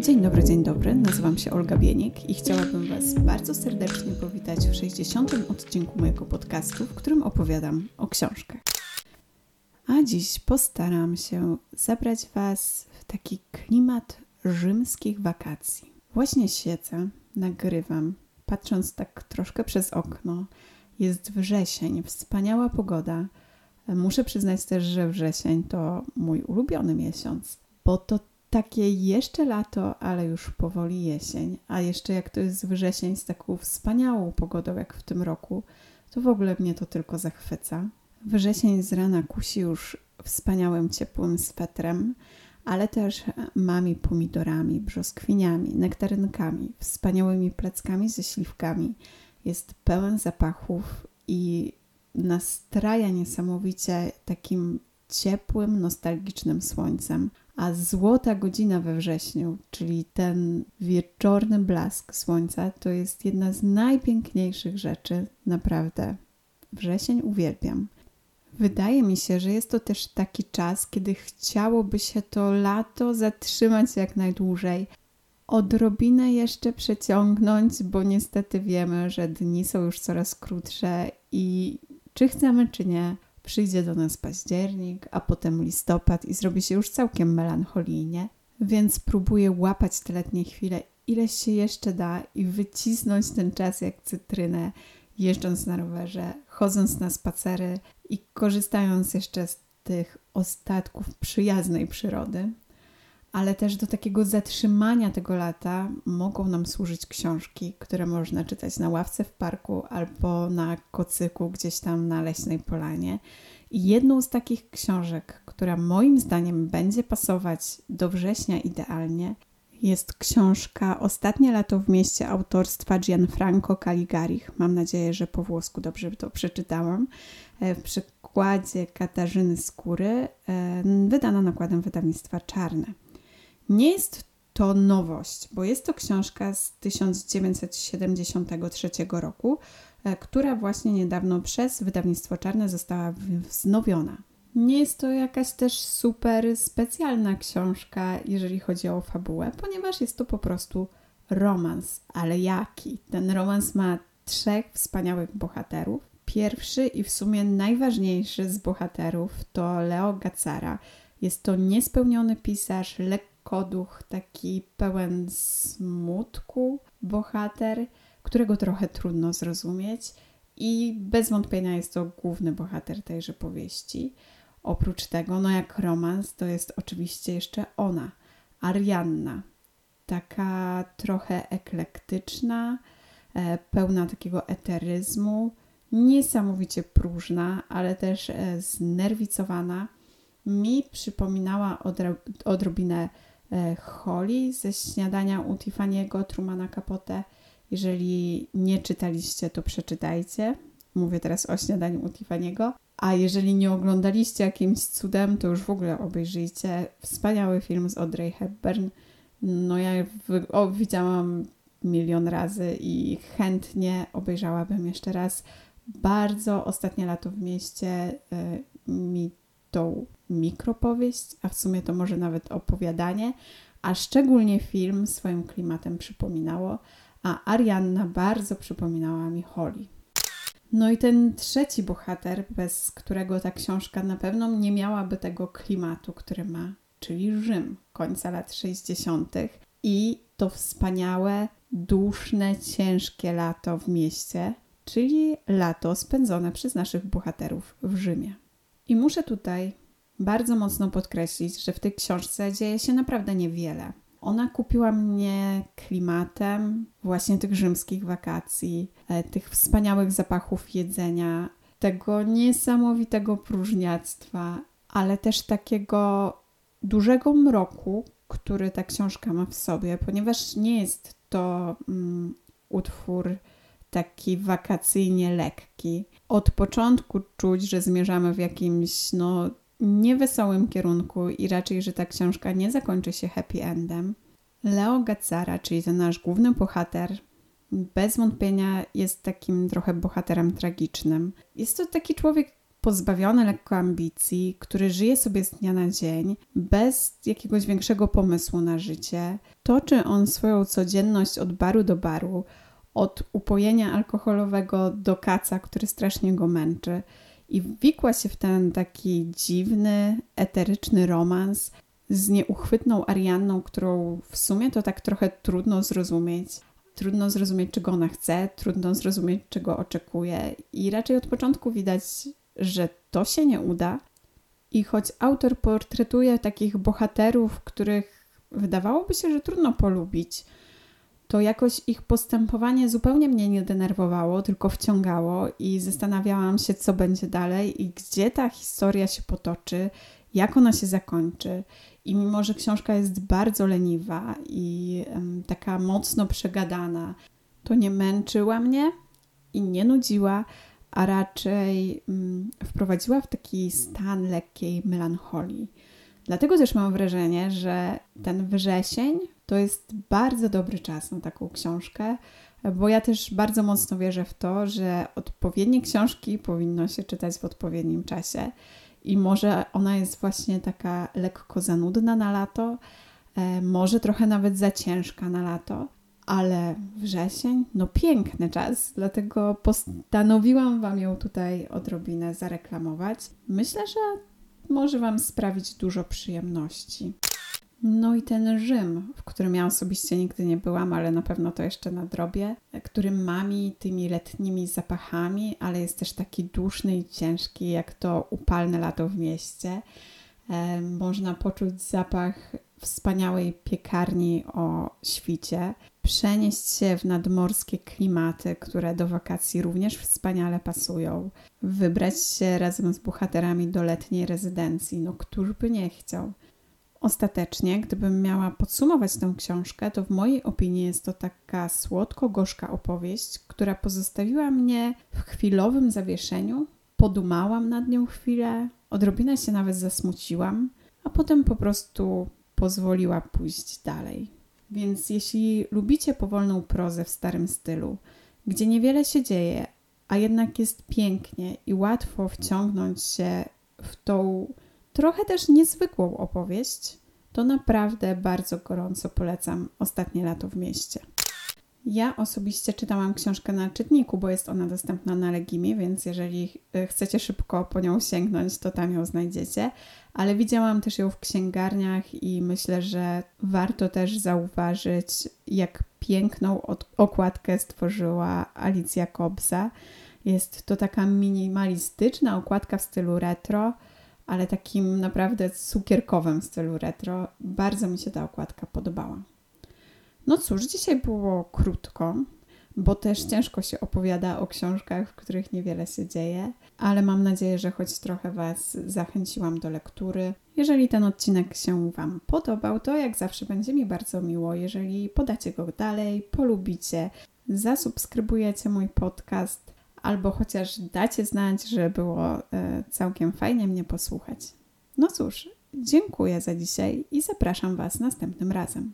Dzień dobry, dzień dobry. Nazywam się Olga Bienik i chciałabym Was bardzo serdecznie powitać w 60. odcinku mojego podcastu, w którym opowiadam o książkach. A dziś postaram się zabrać Was w taki klimat rzymskich wakacji. Właśnie siedzę, nagrywam, patrząc tak troszkę przez okno. Jest wrzesień, wspaniała pogoda. Muszę przyznać też, że wrzesień to mój ulubiony miesiąc, bo to takie jeszcze lato, ale już powoli jesień. A jeszcze jak to jest wrzesień z taką wspaniałą pogodą jak w tym roku, to w ogóle mnie to tylko zachwyca. Wrzesień z rana kusi już wspaniałym, ciepłym swetrem, ale też mami pomidorami, brzoskwiniami, nektarynkami, wspaniałymi pleckami ze śliwkami. Jest pełen zapachów i nastraja niesamowicie takim ciepłym, nostalgicznym słońcem. A złota godzina we wrześniu, czyli ten wieczorny blask słońca, to jest jedna z najpiękniejszych rzeczy, naprawdę. Wrzesień uwielbiam. Wydaje mi się, że jest to też taki czas, kiedy chciałoby się to lato zatrzymać jak najdłużej, odrobinę jeszcze przeciągnąć, bo niestety wiemy, że dni są już coraz krótsze i czy chcemy, czy nie, przyjdzie do nas październik, a potem listopad i zrobi się już całkiem melancholijnie, więc próbuję łapać te letnie chwile, ile się jeszcze da i wycisnąć ten czas jak cytrynę, jeżdżąc na rowerze, chodząc na spacery i korzystając jeszcze z tych ostatków przyjaznej przyrody ale też do takiego zatrzymania tego lata mogą nam służyć książki, które można czytać na ławce w parku albo na kocyku gdzieś tam na leśnej polanie. I jedną z takich książek, która moim zdaniem będzie pasować do września idealnie, jest książka Ostatnie lato w mieście autorstwa Gianfranco Caligarich. Mam nadzieję, że po włosku dobrze to przeczytałam. E, w przykładzie Katarzyny Skóry, e, wydana nakładem wydawnictwa Czarne. Nie jest to nowość, bo jest to książka z 1973 roku, e, która właśnie niedawno przez wydawnictwo Czarne została wznowiona. Nie jest to jakaś też super specjalna książka, jeżeli chodzi o fabułę, ponieważ jest to po prostu romans. Ale jaki? Ten romans ma trzech wspaniałych bohaterów. Pierwszy i w sumie najważniejszy z bohaterów to Leo Gazzara. Jest to niespełniony pisarz, lekko taki pełen smutku bohater, którego trochę trudno zrozumieć i bez wątpienia jest to główny bohater tejże powieści. Oprócz tego, no jak romans, to jest oczywiście jeszcze ona, Arianna. Taka trochę eklektyczna, e, pełna takiego eteryzmu, niesamowicie próżna, ale też e, znerwicowana. Mi przypominała odrobinę E, Holly ze śniadania u Tiffany'ego Trumana Capote. Jeżeli nie czytaliście, to przeczytajcie. Mówię teraz o śniadaniu u Tiffany'ego. A jeżeli nie oglądaliście jakimś cudem, to już w ogóle obejrzyjcie. Wspaniały film z Audrey Hepburn. No ja w, o, widziałam milion razy i chętnie obejrzałabym jeszcze raz. Bardzo ostatnie lato w mieście y, mi tą mikropowieść, a w sumie to może nawet opowiadanie, a szczególnie film swoim klimatem przypominało, a Arianna bardzo przypominała mi Holly. No i ten trzeci bohater, bez którego ta książka na pewno nie miałaby tego klimatu, który ma, czyli Rzym końca lat 60. i to wspaniałe, duszne, ciężkie lato w mieście, czyli lato spędzone przez naszych bohaterów w Rzymie. I muszę tutaj bardzo mocno podkreślić, że w tej książce dzieje się naprawdę niewiele. Ona kupiła mnie klimatem właśnie tych rzymskich wakacji, e, tych wspaniałych zapachów jedzenia, tego niesamowitego próżniactwa, ale też takiego dużego mroku, który ta książka ma w sobie, ponieważ nie jest to mm, utwór taki wakacyjnie lekki. Od początku czuć, że zmierzamy w jakimś no, niewesołym kierunku i raczej, że ta książka nie zakończy się happy endem. Leo Gazzara, czyli ten nasz główny bohater, bez wątpienia jest takim trochę bohaterem tragicznym. Jest to taki człowiek pozbawiony lekko ambicji, który żyje sobie z dnia na dzień, bez jakiegoś większego pomysłu na życie. Toczy on swoją codzienność od baru do baru, od upojenia alkoholowego do kaca, który strasznie go męczy. I wikła się w ten taki dziwny, eteryczny romans z nieuchwytną Arianną, którą w sumie to tak trochę trudno zrozumieć. Trudno zrozumieć, czego ona chce, trudno zrozumieć, czego oczekuje, i raczej od początku widać, że to się nie uda. I choć autor portretuje takich bohaterów, których wydawałoby się, że trudno polubić, to jakoś ich postępowanie zupełnie mnie nie denerwowało, tylko wciągało i zastanawiałam się, co będzie dalej i gdzie ta historia się potoczy, jak ona się zakończy. I mimo, że książka jest bardzo leniwa i um, taka mocno przegadana, to nie męczyła mnie i nie nudziła, a raczej um, wprowadziła w taki stan lekkiej melancholii. Dlatego też mam wrażenie, że ten wrzesień to jest bardzo dobry czas na taką książkę, bo ja też bardzo mocno wierzę w to, że odpowiednie książki powinno się czytać w odpowiednim czasie. I może ona jest właśnie taka lekko zanudna na lato, e, może trochę nawet za ciężka na lato, ale wrzesień, no piękny czas, dlatego postanowiłam Wam ją tutaj odrobinę zareklamować. Myślę, że może Wam sprawić dużo przyjemności. No i ten Rzym, w którym ja osobiście nigdy nie byłam, ale na pewno to jeszcze nadrobię, który mami tymi letnimi zapachami, ale jest też taki duszny i ciężki, jak to upalne lato w mieście. Można poczuć zapach wspaniałej piekarni o świcie, przenieść się w nadmorskie klimaty, które do wakacji również wspaniale pasują, wybrać się razem z bohaterami do letniej rezydencji. No, któż by nie chciał? Ostatecznie, gdybym miała podsumować tę książkę, to w mojej opinii jest to taka słodko-gorzka opowieść, która pozostawiła mnie w chwilowym zawieszeniu. Podumałam nad nią chwilę, odrobinę się nawet zasmuciłam, a potem po prostu pozwoliła pójść dalej. Więc jeśli lubicie powolną prozę w starym stylu, gdzie niewiele się dzieje, a jednak jest pięknie i łatwo wciągnąć się w tą trochę też niezwykłą opowieść, to naprawdę bardzo gorąco polecam Ostatnie lato w mieście. Ja osobiście czytałam książkę na czytniku, bo jest ona dostępna na Legimie, więc jeżeli e, chcecie szybko po nią sięgnąć, to tam ją znajdziecie. Ale widziałam też ją w księgarniach i myślę, że warto też zauważyć, jak piękną okładkę stworzyła Alicja Kobza. Jest to taka minimalistyczna okładka w stylu retro, ale takim naprawdę cukierkowym stylu retro. Bardzo mi się ta okładka podobała. No cóż, dzisiaj było krótko, bo też ciężko się opowiada o książkach, w których niewiele się dzieje, ale mam nadzieję, że choć trochę Was zachęciłam do lektury. Jeżeli ten odcinek się Wam podobał, to jak zawsze będzie mi bardzo miło, jeżeli podacie go dalej, polubicie, zasubskrybujecie mój podcast albo chociaż dacie znać, że było e, całkiem fajnie mnie posłuchać. No cóż, dziękuję za dzisiaj i zapraszam Was następnym razem.